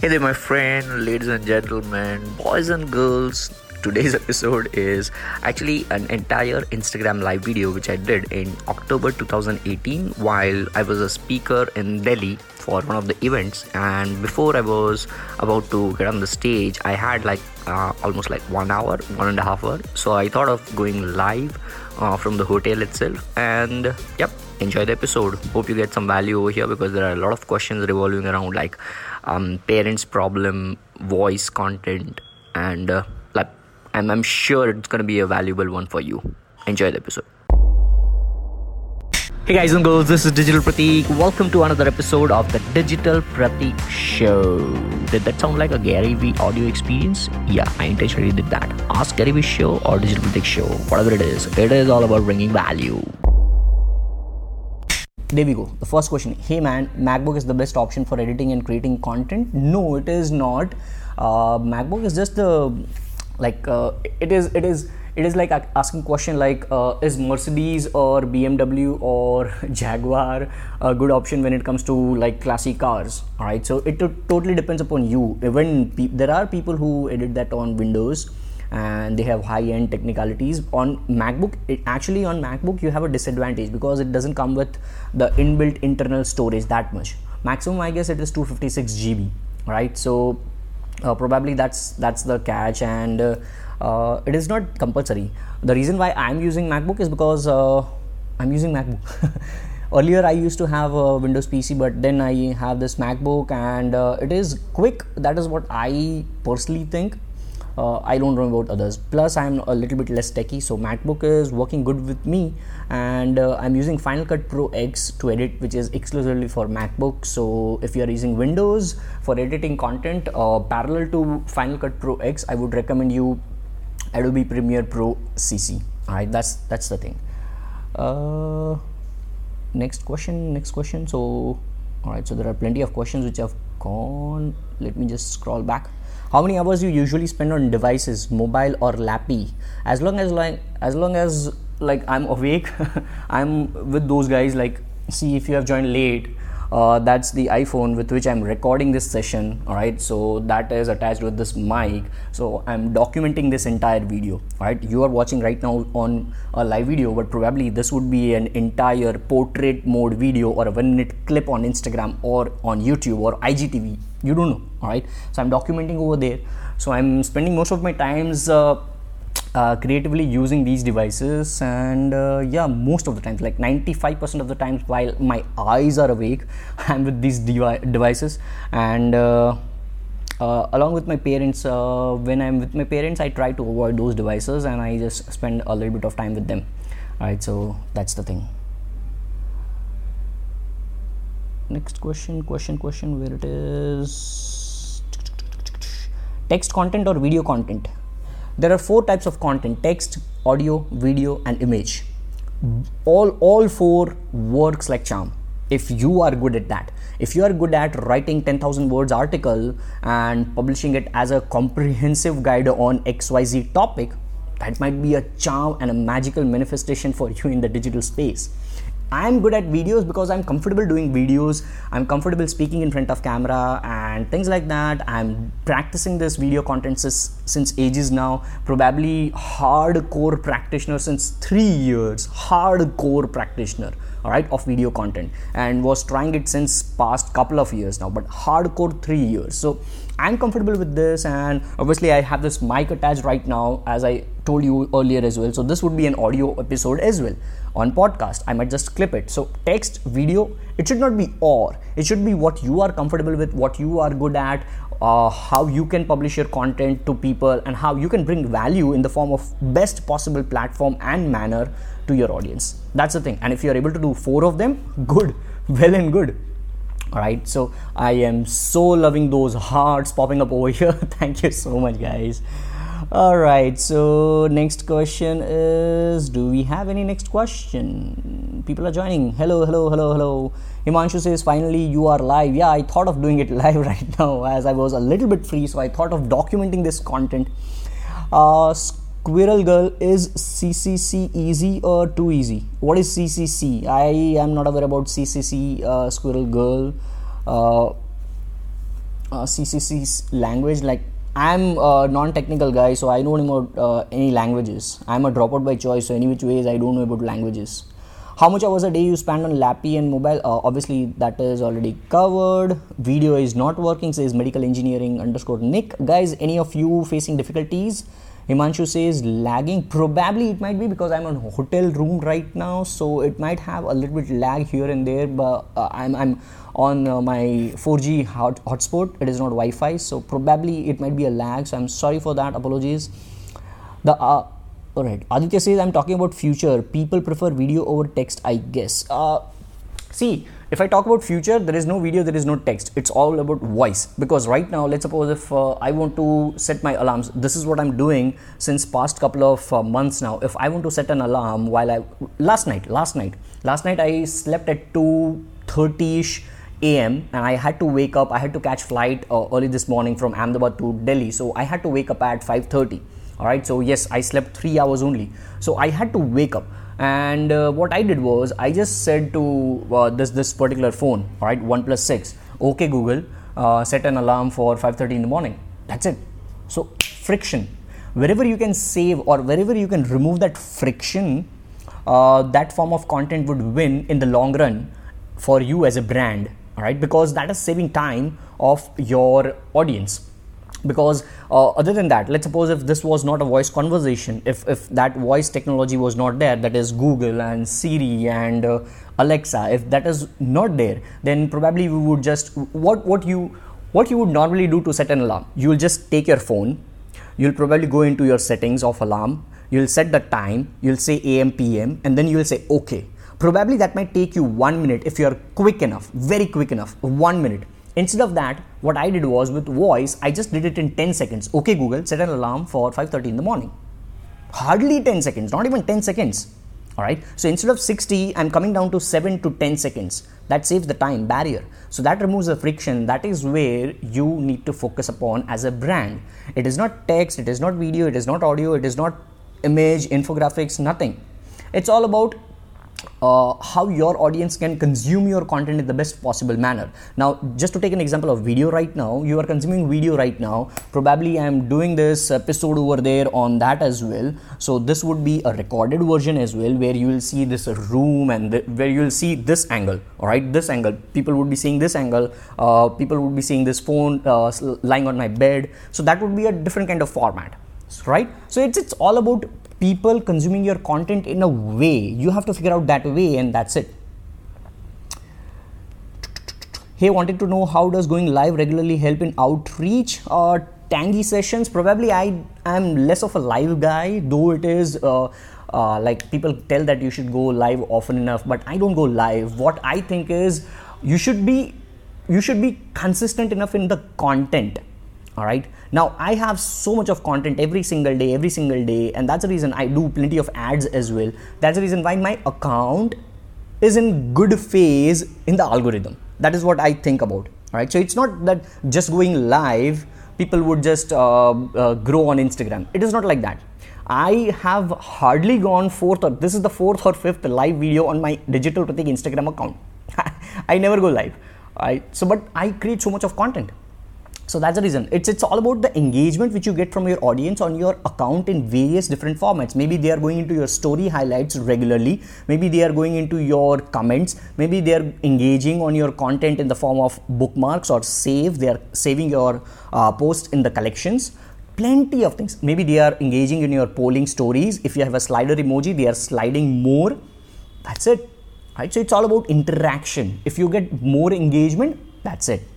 Hey there, my friend, ladies and gentlemen, boys and girls. Today's episode is actually an entire Instagram live video which I did in October 2018 while I was a speaker in Delhi for one of the events. And before I was about to get on the stage, I had like uh, almost like one hour, one and a half hour. So I thought of going live uh, from the hotel itself. And yep, enjoy the episode. Hope you get some value over here because there are a lot of questions revolving around like um, parents' problem, voice content, and uh, like I'm, I'm sure it's gonna be a valuable one for you. Enjoy the episode. Hey guys and girls, this is Digital Pratik. Welcome to another episode of the Digital Pratik Show. Did that sound like a Gary Vee audio experience? Yeah, I intentionally did that. Ask Gary Vee Show or Digital Pratik Show, whatever it is, it is all about bringing value. There we go. The first question. Hey man macbook is the best option for editing and creating content? No it is not. Uh, macbook is just the like uh, it is it is it is like asking question like uh, is mercedes or bmw or jaguar a good option when it comes to like classic cars? All right so it t- totally depends upon you. Even pe- there are people who edit that on windows and they have high end technicalities. On macbook it, actually on macbook you have a disadvantage because it doesn't come with the inbuilt internal storage that much. Maximum i guess it is 256 gb right? So uh, probably that's that's the catch and uh, uh, it is not compulsory. The reason why i'm using macbook is because uh, i'm using macbook. Earlier i used to have a windows pc but then i have this macbook and uh, it is quick. That is what i personally think uh, I don't know about others. Plus, I'm a little bit less techy, so MacBook is working good with me, and uh, I'm using Final Cut Pro X to edit, which is exclusively for MacBook. So, if you are using Windows for editing content uh, parallel to Final Cut Pro X, I would recommend you Adobe Premiere Pro CC. All right, that's that's the thing. Uh, next question. Next question. So, all right. So there are plenty of questions which have gone. Let me just scroll back how many hours you usually spend on devices mobile or lappy? As long as like as long as like i'm awake i'm with those guys like see if you have joined late uh, that's the iphone with which i'm recording this session all right? So that is attached with this mic. So i'm documenting this entire video right? You are watching right now on a live video but probably this would be an entire portrait mode video or a one minute clip on instagram or on youtube or igtv you don't know all right? So i'm documenting over there. So i'm spending most of my times uh, uh, creatively using these devices and uh, yeah most of the times like 95% of the times while my eyes are awake i'm with these devi- devices. And uh, uh along with my parents uh, when i'm with my parents i try to avoid those devices and i just spend a little bit of time with them. All right so that's the thing. Next question question question where it is? Text content or video content there are four types of content text audio video and image. All all four works like charm if you are good at that. If you are good at writing 10000 words article and publishing it as a comprehensive guide on xyz topic that might be a charm and a magical manifestation for you in the digital space I'm good at videos because I'm comfortable doing videos. I'm comfortable speaking in front of camera and things like that. I'm practicing this video content since, since ages now. Probably hardcore practitioner since three years. Hardcore practitioner, all right, of video content, and was trying it since past couple of years now. But hardcore three years. So I'm comfortable with this, and obviously I have this mic attached right now, as I told you earlier as well. So this would be an audio episode as well on podcast i might just clip it so text video it should not be or it should be what you are comfortable with what you are good at uh, how you can publish your content to people and how you can bring value in the form of best possible platform and manner to your audience. That's the thing. And if you're able to do four of them good well and good. All right so i am so loving those hearts popping up over here. Thank you so much guys all right so next question is do we have any next question? People are joining. Hello hello hello hello. Himanshu says finally you are live. Yeah i thought of doing it live right now as i was a little bit free so i thought of documenting this content. Uh, squirrel girl is ccc easy or too easy? What is ccc i am not aware about ccc uh, squirrel girl uh, uh, language. Like I'm a non-technical guy, so I don't know about uh, any languages. I'm a dropout by choice, so any which ways I don't know about languages. How much hours a day you spend on Lappy and mobile? Uh, obviously, that is already covered. Video is not working. Says medical engineering underscore Nick. Guys, any of you facing difficulties? Himanshu says lagging. Probably it might be because I'm on hotel room right now, so it might have a little bit lag here and there. But uh, I'm I'm on uh, my 4G hot, hotspot. It is not Wi-Fi, so probably it might be a lag. So I'm sorry for that. Apologies. The uh, all right. Aditya says I'm talking about future. People prefer video over text. I guess. Uh, see if i talk about future there is no video there is no text. It's all about voice. Because right now let's suppose if uh, i want to set my alarms this is what i'm doing since past couple of uh, months now. If i want to set an alarm while i last night last night last night i slept at 2:30ish am and i had to wake up i had to catch flight uh, early this morning from ahmedabad to delhi. So i had to wake up at 5:30 all right? So yes i slept 3 hours only. So i had to wake up and uh, what I did was I just said to uh, this this particular phone, right, OnePlus 6, okay Google, uh, set an alarm for 5:30 in the morning. That's it. So friction, wherever you can save or wherever you can remove that friction, uh, that form of content would win in the long run for you as a brand, all right, because that is saving time of your audience because uh, other than that let's suppose if this was not a voice conversation if, if that voice technology was not there that is google and siri and uh, alexa if that is not there then probably we would just what what you what you would normally do to set an alarm you will just take your phone you'll probably go into your settings of alarm you'll set the time you'll say am pm and then you will say okay. Probably that might take you one minute if you are quick enough very quick enough one minute. Instead of that, what I did was with voice, I just did it in 10 seconds. Okay, Google, set an alarm for 5:30 in the morning. Hardly 10 seconds, not even 10 seconds. All right. So instead of 60, I'm coming down to 7 to 10 seconds. That saves the time barrier. So that removes the friction. That is where you need to focus upon as a brand. It is not text, it is not video, it is not audio, it is not image, infographics, nothing. It's all about uh, how your audience can consume your content in the best possible manner. Now, just to take an example of video right now, you are consuming video right now. Probably I am doing this episode over there on that as well. So, this would be a recorded version as well, where you will see this room and the, where you will see this angle. All right, this angle. People would be seeing this angle. Uh, people would be seeing this phone uh, lying on my bed. So, that would be a different kind of format right so it's it's all about people consuming your content in a way. You have to figure out that way and that's it. Hey wanted to know how does going live regularly help in outreach or tangy sessions? Probably i am less of a live guy though it is uh, uh, like people tell that you should go live often enough but i don't go live. What i think is you should be you should be consistent enough in the content all right now i have so much of content every single day every single day and that's the reason i do plenty of ads as well. That's the reason why my account is in good phase in the algorithm. That is what i think about. All right so it's not that just going live people would just uh, uh, grow on instagram. It is not like that. I have hardly gone fourth or this is the fourth or fifth live video on my digital Pratik Instagram account. I never go live. Right? So, but I create so much of content so that's the reason. It's it's all about the engagement which you get from your audience on your account in various different formats. Maybe they are going into your story highlights regularly. Maybe they are going into your comments. Maybe they are engaging on your content in the form of bookmarks or save. They are saving your uh, post in the collections. Plenty of things. Maybe they are engaging in your polling stories. If you have a slider emoji they are sliding more. That's it. Right? So it's all about interaction. If you get more engagement that's it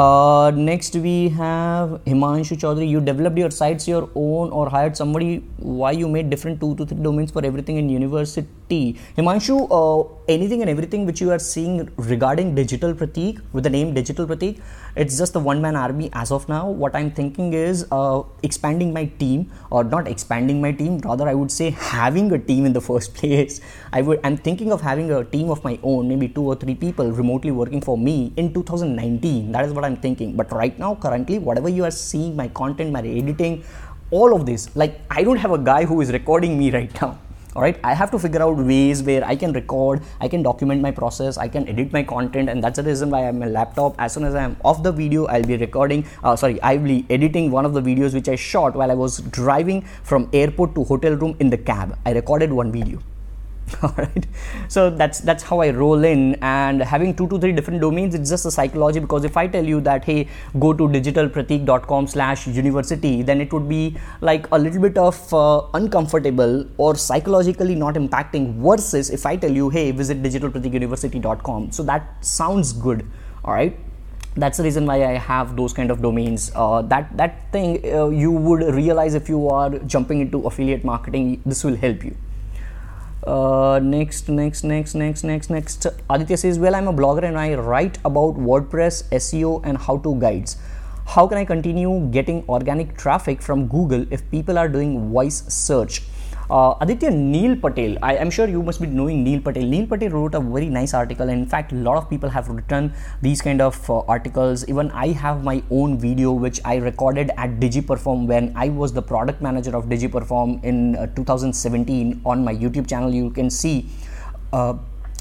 uh, next we have Himanshu Chaudhary. You developed your sites your own or hired somebody. Why you made different two to three domains for everything in university? Himanshu, uh, anything and everything which you are seeing regarding digital Pratik with the name digital Pratik, it's just the one man army as of now. What I'm thinking is uh, expanding my team or not expanding my team, rather I would say having a team in the first place. I would. I'm thinking of having a team of my own, maybe two or three people remotely working for me in 2019. That is what I'm thinking. But right now, currently, whatever you are seeing, my content, my editing, all of this, like I don't have a guy who is recording me right now all right? I have to figure out ways where i can record i can document my process i can edit my content and that's the reason why i'm a laptop. As soon as i'm off the video i'll be recording uh, sorry i'll be editing one of the videos which i shot while i was driving from airport to hotel room in the cab. I recorded one video all right so that's that's how i roll in and having two to three different domains it's just a psychology because if i tell you that hey go to digitalpratik.com slash university then it would be like a little bit of uh, uncomfortable or psychologically not impacting versus if i tell you hey visit digitalpratikuniversity.com so that sounds good all right that's the reason why I have those kind of domains. Uh, that that thing uh, you would realize if you are jumping into affiliate marketing. This will help you. Uh, next, next, next, next, next, next. Aditya says, Well, I'm a blogger and I write about WordPress, SEO, and how to guides. How can I continue getting organic traffic from Google if people are doing voice search? Uh, Aditya Neil Patel, I am sure you must be knowing Neil Patel. Neil Patel wrote a very nice article. And in fact, a lot of people have written these kind of uh, articles. Even I have my own video which I recorded at DigiPerform when I was the product manager of DigiPerform in uh, 2017 on my YouTube channel. You can see.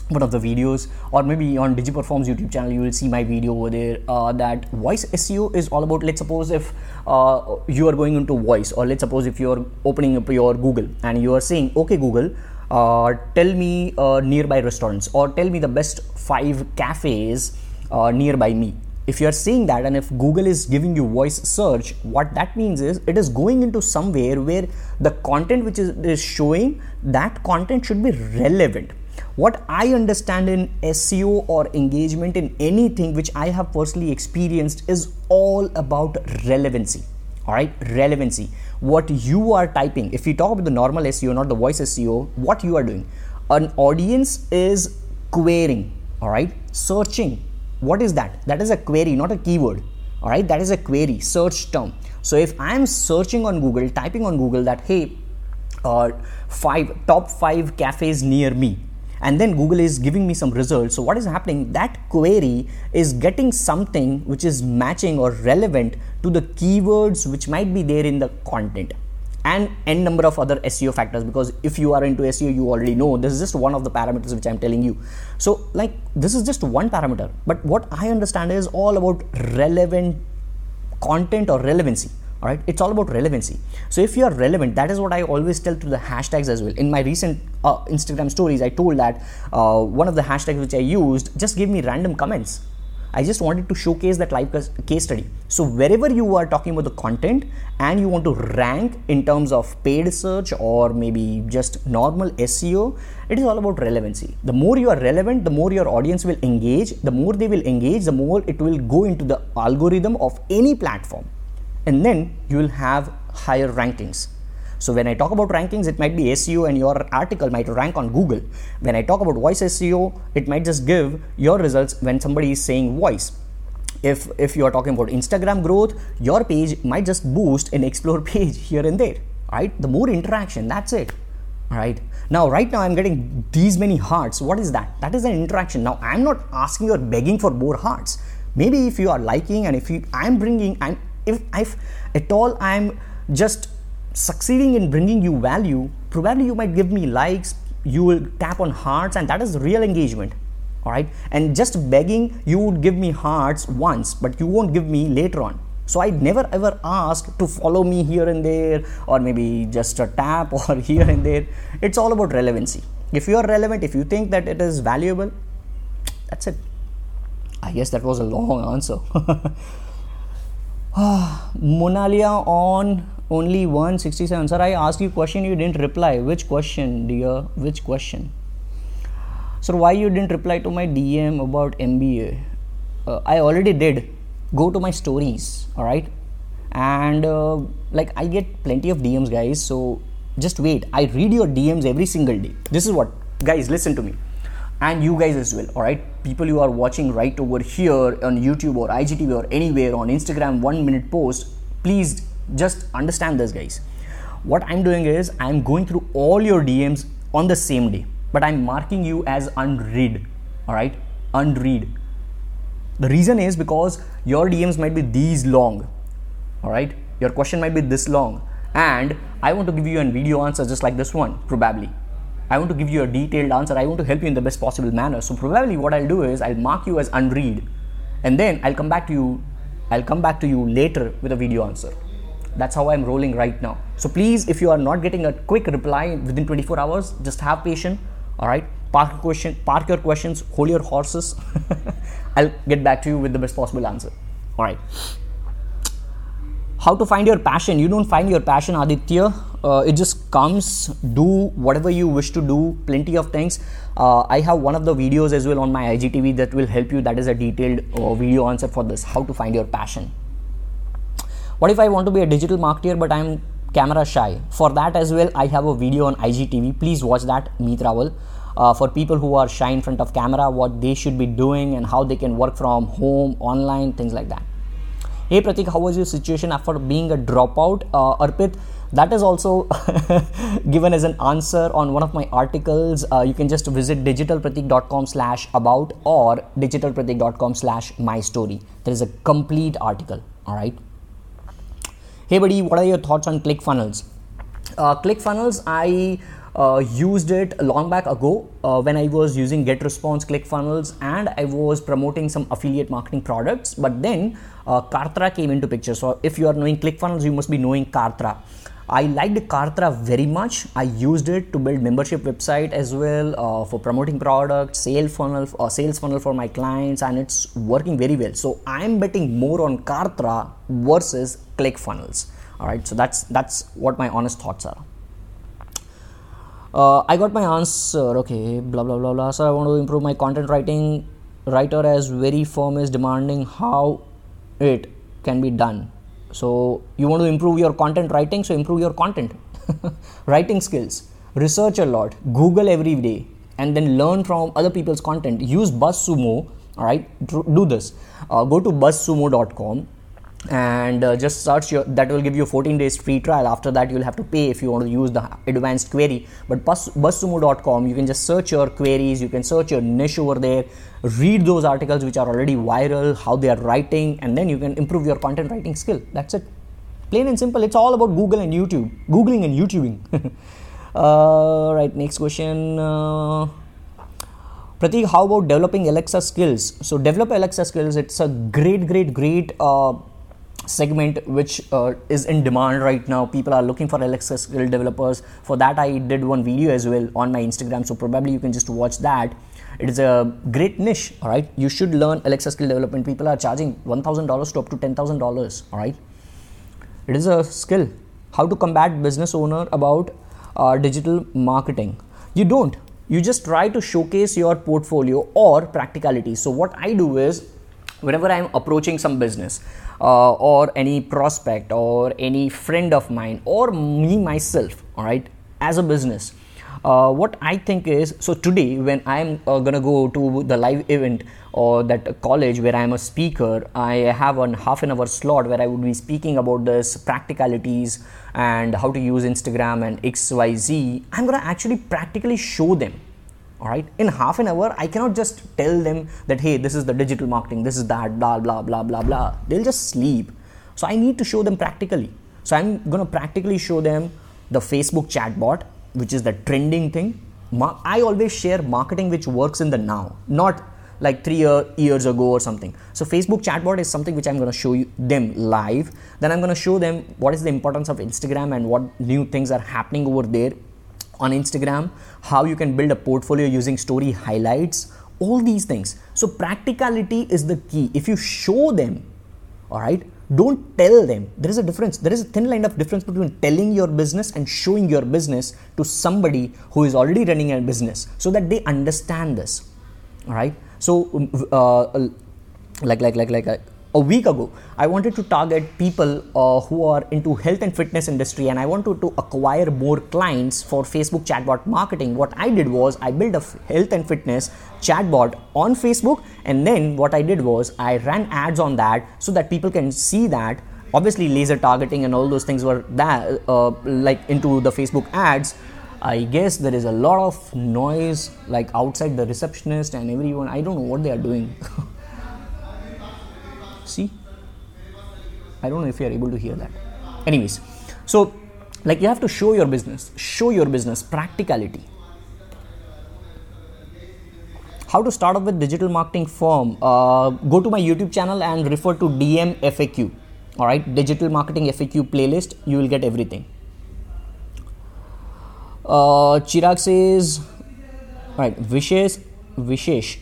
One of the videos or maybe on digiperform's youtube channel you will see my video over there uh, that voice seo is all about let's suppose if uh, you are going into voice or let's suppose if you're opening up your google and you are saying okay google uh, tell me uh, nearby restaurants or tell me the best five cafes uh, nearby me. If you are saying that and if google is giving you voice search what that means is it is going into somewhere where the content which is, is showing that content should be relevant what I understand in SEO or engagement in anything which I have personally experienced is all about relevancy. All right, relevancy. What you are typing, if you talk about the normal SEO, not the voice SEO, what you are doing, an audience is querying, all right, searching. What is that? That is a query, not a keyword. All right, that is a query, search term. So if I am searching on Google, typing on Google that, hey, uh, five top five cafes near me and then Google is giving me some results. So what is happening? That query is getting something which is matching or relevant to the keywords which might be there in the content and n number of other SEO factors because if you are into SEO you already know this is just one of the parameters which I'm telling you so like this is just one parameter but what I understand is all about relevant content or relevancy all right it's all about relevancy so if you are relevant that is what i always tell to the hashtags as well in my recent uh, instagram stories i told that uh, one of the hashtags which i used just give me random comments I just wanted to showcase that live case study. So wherever you are talking about the content and you want to rank in terms of paid search or maybe just normal SEO, it is all about relevancy. The more you are relevant, the more your audience will engage. The more they will engage, the more it will go into the algorithm of any platform and then you will have higher rankings. So when I talk about rankings, it might be SEO and your article might rank on Google. When I talk about voice SEO, it might just give your results when somebody is saying voice. If if you are talking about Instagram growth, your page might just boost an explore page here and there. Right? The more interaction, that's it. Right now, right now, I'm getting these many hearts. What is that? That is an interaction. Now, I'm not asking or begging for more hearts. Maybe if you are liking and if you, I'm bringing, I'm if if at all i'm just succeeding in bringing you value probably you might give me likes you will tap on hearts and that is real engagement all right? And just begging you would give me hearts once but you won't give me later on. So i never ever ask to follow me here and there or maybe just a tap or here and there. It's all about relevancy. If you are relevant if you think that it is valuable that's it. I guess that was a long answer Monalia on only 167. Sir, I asked you question, you didn't reply. Which question, dear? Which question? Sir, why you didn't reply to my DM about MBA? Uh, I already did. Go to my stories, all right? And uh, like I get plenty of DMs, guys. So just wait. I read your DMs every single day. This is what, guys, listen to me and you guys as well all right people you are watching right over here on youtube or igtv or anywhere on instagram one minute post please just understand this guys. What i'm doing is i'm going through all your dms on the same day but i'm marking you as unread all right unread. The reason is because your dms might be these long all right your question might be this long and i want to give you a video answer just like this one probably I want to give you a detailed answer. I want to help you in the best possible manner. So probably what I'll do is I'll mark you as unread, and then I'll come back to you. I'll come back to you later with a video answer. That's how I'm rolling right now. So please, if you are not getting a quick reply within 24 hours, just have patience. All right, park your question, park your questions, hold your horses. I'll get back to you with the best possible answer. All right how to find your passion. You don't find your passion aditya. Uh, it just comes. Do whatever you wish to do. Plenty of things. Uh, i have one of the videos as well on my igtv that will help you. That is a detailed uh, video answer for this. How to find your passion. What if i want to be a digital marketer but i'm camera shy? For that as well i have a video on igtv please watch that meet. Uh, for people who are shy in front of camera what they should be doing and how they can work from home online things like that hey pratik how was your situation after being a dropout? Uh, arpit that is also given as an answer on one of my articles. Uh, you can just visit digitalpratik.com slash about or digitalpratik.com slash my story. There is a complete article all right? Hey buddy what are your thoughts on clickfunnels? Uh, clickfunnels i uh, used it long back ago uh, when I was using GetResponse ClickFunnels and I was promoting some affiliate marketing products. But then uh, Kartra came into picture. So if you are knowing ClickFunnels, you must be knowing Kartra. I liked Kartra very much. I used it to build membership website as well uh, for promoting products, sales funnel, uh, sales funnel for my clients, and it's working very well. So I'm betting more on Kartra versus ClickFunnels. All right, so that's that's what my honest thoughts are uh, I got my answer. Okay, blah blah blah blah. So I want to improve my content writing. Writer as very firm is demanding how it can be done. So you want to improve your content writing. So improve your content writing skills. Research a lot. Google every day, and then learn from other people's content. Use BuzzSumo. All right, do this. Uh, go to buzzsumo.com and uh, just search your that will give you 14 days free trial after that you'll have to pay if you want to use the advanced query but bus, buzzsumo.com you can just search your queries you can search your niche over there read those articles which are already viral how they are writing and then you can improve your content writing skill that's it plain and simple it's all about google and youtube googling and youtubing uh, right next question uh, Pratik, how about developing Alexa skills? So, develop Alexa skills. It's a great, great, great uh, segment which uh, is in demand right now. People are looking for alexa skill developers. For that i did one video as well on my instagram so probably you can just watch that. It is a great niche all right? You should learn alexa skill development. People are charging $1000 to up to $10000 all right? It is a skill. How to combat business owner about uh, digital marketing. You don't. You just try to showcase your portfolio or practicality. So what i do is whenever i'm approaching some business uh, or any prospect or any friend of mine or me myself all right as a business uh, what I think is so today when I'm uh, gonna go to the live event or that college where I'm a speaker, I have a half an hour slot where I would be speaking about this practicalities and how to use Instagram and XYZ. I'm gonna actually practically show them all right in half an hour i cannot just tell them that hey this is the digital marketing this is that blah blah blah blah blah. They'll just sleep. So i need to show them practically. So i'm going to practically show them the facebook chatbot which is the trending thing. I always share marketing which works in the now not like three year, years ago or something. So Facebook chatbot is something which I'm going to show you them live. Then I'm going to show them what is the importance of Instagram and what new things are happening over there on Instagram, how you can build a portfolio using story highlights, all these things. So, practicality is the key. If you show them, all right, don't tell them. There is a difference. There is a thin line of difference between telling your business and showing your business to somebody who is already running a business so that they understand this. All right. So, uh, like, like, like, like, a week ago i wanted to target people uh, who are into health and fitness industry and i wanted to acquire more clients for facebook chatbot marketing what i did was i built a health and fitness chatbot on facebook and then what i did was i ran ads on that so that people can see that obviously laser targeting and all those things were that uh, like into the facebook ads I guess there is a lot of noise like outside the receptionist and everyone. I don't know what they are doing. see? I don't know if you are able to hear that. Anyways so like you have to show your business show your business practicality. How to start off with digital marketing firm uh, go to my youtube channel and refer to dm faq all right? Digital marketing faq playlist you will get everything. Uh, chirag says all right vishesh vishesh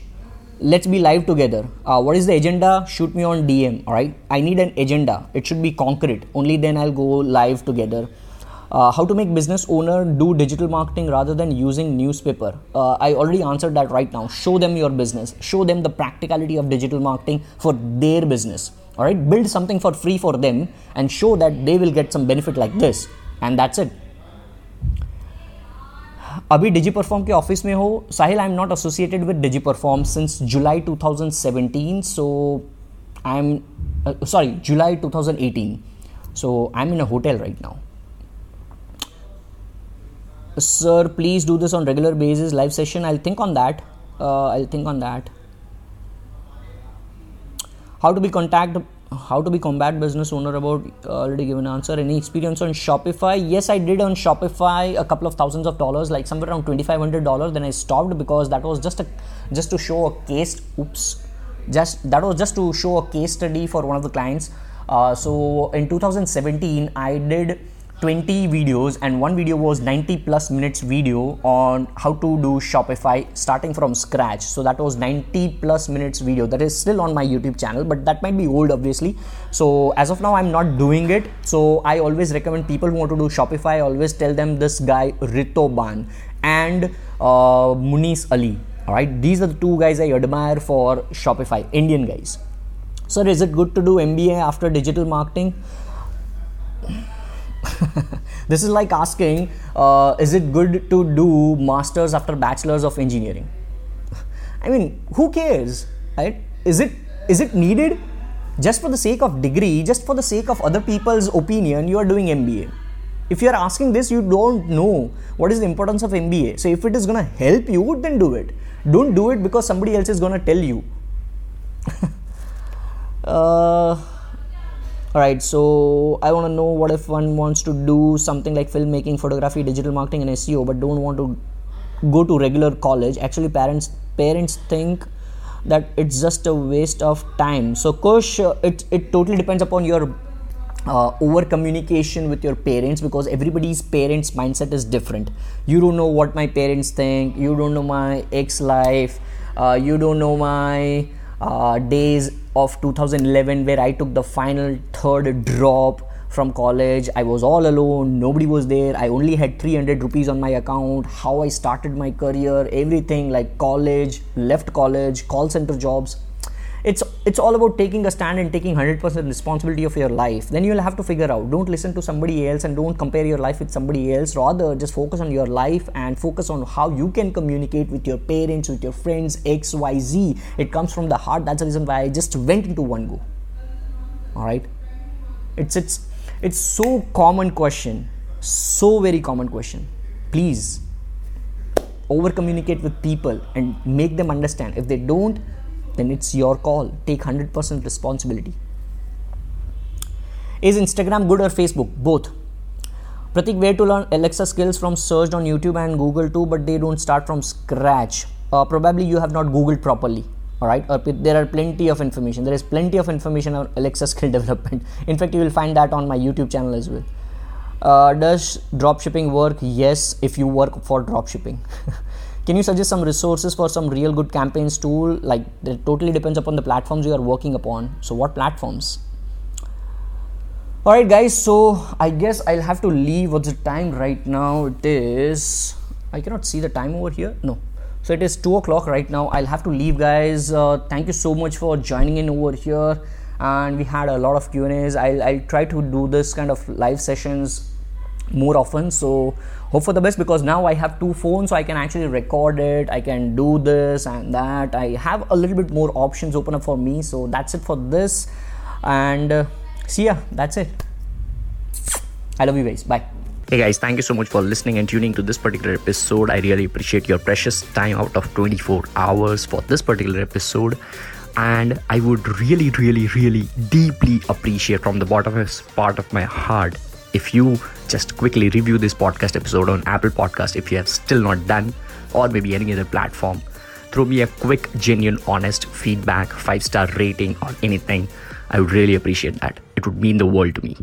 let's be live together. Uh, what is the agenda? Shoot me on dm all right? I need an agenda. It should be concrete. Only then i'll go live together. Uh, how to make business owner do digital marketing rather than using newspaper? Uh, i already answered that right now. Show them your business. Show them the practicality of digital marketing for their business all right? Build something for free for them and show that they will get some benefit like this and that's it अभी डिजी perform के office में हो। Sahil I am not associated with Digi perform since July 2017 so I am sorry July 2018 so I am in a hotel right now sir please do this on regular basis live session I think on that I think on that how to be contact how to be combat business owner about uh, already given answer. Any experience on shopify? Yes i did on shopify a couple of thousands of dollars like somewhere around $2500 then i stopped because that was just a just to show a case oops just that was just to show a case study for one of the clients. Uh, so in 2017 i did 20 videos and one video was 90 plus minutes video on how to do shopify starting from scratch. So that was 90 plus minutes video. That is still on my youtube channel but that might be old obviously. So as of now i'm not doing it. So i always recommend people who want to do shopify I always tell them this guy Ritoban and uh, Munib Ali. All right these are the two guys i admire for shopify indian guys. Sir is it good to do mba after digital marketing this is like asking uh, is it good to do masters after bachelors of engineering? I mean who cares right? Is it is it needed? Just for the sake of degree just for the sake of other people's opinion you are doing mba if you are asking this you don't know what is the importance of mba so if it is going to help you then do it. Don't do it because somebody else is going to tell you. Uh, all right so i want to know what if one wants to do something like filmmaking photography digital marketing and seo but don't want to go to regular college. Actually parents parents think that it's just a waste of time. So kush it, it totally depends upon your uh, over communication with your parents because everybody's parents mindset is different. You don't know what my parents think. You don't know my ex life uh, you don't know my uh, days of 2011 where I took the final third drop from college. I was all alone, nobody was there. I only had 300 rupees on my account. How I started my career, everything like college, left college, call center jobs it's it's all about taking a stand and taking 100% responsibility of your life. Then you'll have to figure out. Don't listen to somebody else and don't compare your life with somebody else. Rather just focus on your life and focus on how you can communicate with your parents with your friends xyz it comes from the heart. That's the reason why i just went into one go. All right? It's it's it's so common question. So very common question. Please over communicate with people and make them understand. If they don't then it's your call. Take 100% responsibility. Is Instagram good or Facebook? Both. Pratik, where to learn Alexa skills from searched on YouTube and Google too, but they don't start from scratch. Uh, probably you have not Googled properly. All right, or there are plenty of information. There is plenty of information on Alexa skill development. In fact, you will find that on my YouTube channel as well. Uh, does dropshipping work? Yes, if you work for dropshipping. can you suggest some resources for some real good campaigns tool? Like it totally depends upon the platforms you are working upon. So what platforms? All right guys so i guess i'll have to leave what's the time right now. It is i cannot see the time over here. No. So it is 2 o'clock right now. I'll have to leave guys. Uh, thank you so much for joining in over here. And we had a lot of q and a's. I'll, I'll try to do this kind of live sessions more often. So hope for the best because now i have two phones so i can actually record it i can do this and that. I have a little bit more options open up for me so that's it for this. And uh, see ya. That's it. I love you guys. Bye. Hey guys, thank you so much for listening and tuning to this particular episode. I really appreciate your precious time out of 24 hours for this particular episode. And I would really, really, really deeply appreciate from the bottom of part of my heart if you just quickly review this podcast episode on Apple Podcast if you have still not done, or maybe any other platform, throw me a quick, genuine, honest feedback, five star rating, or anything. I would really appreciate that. It would mean the world to me.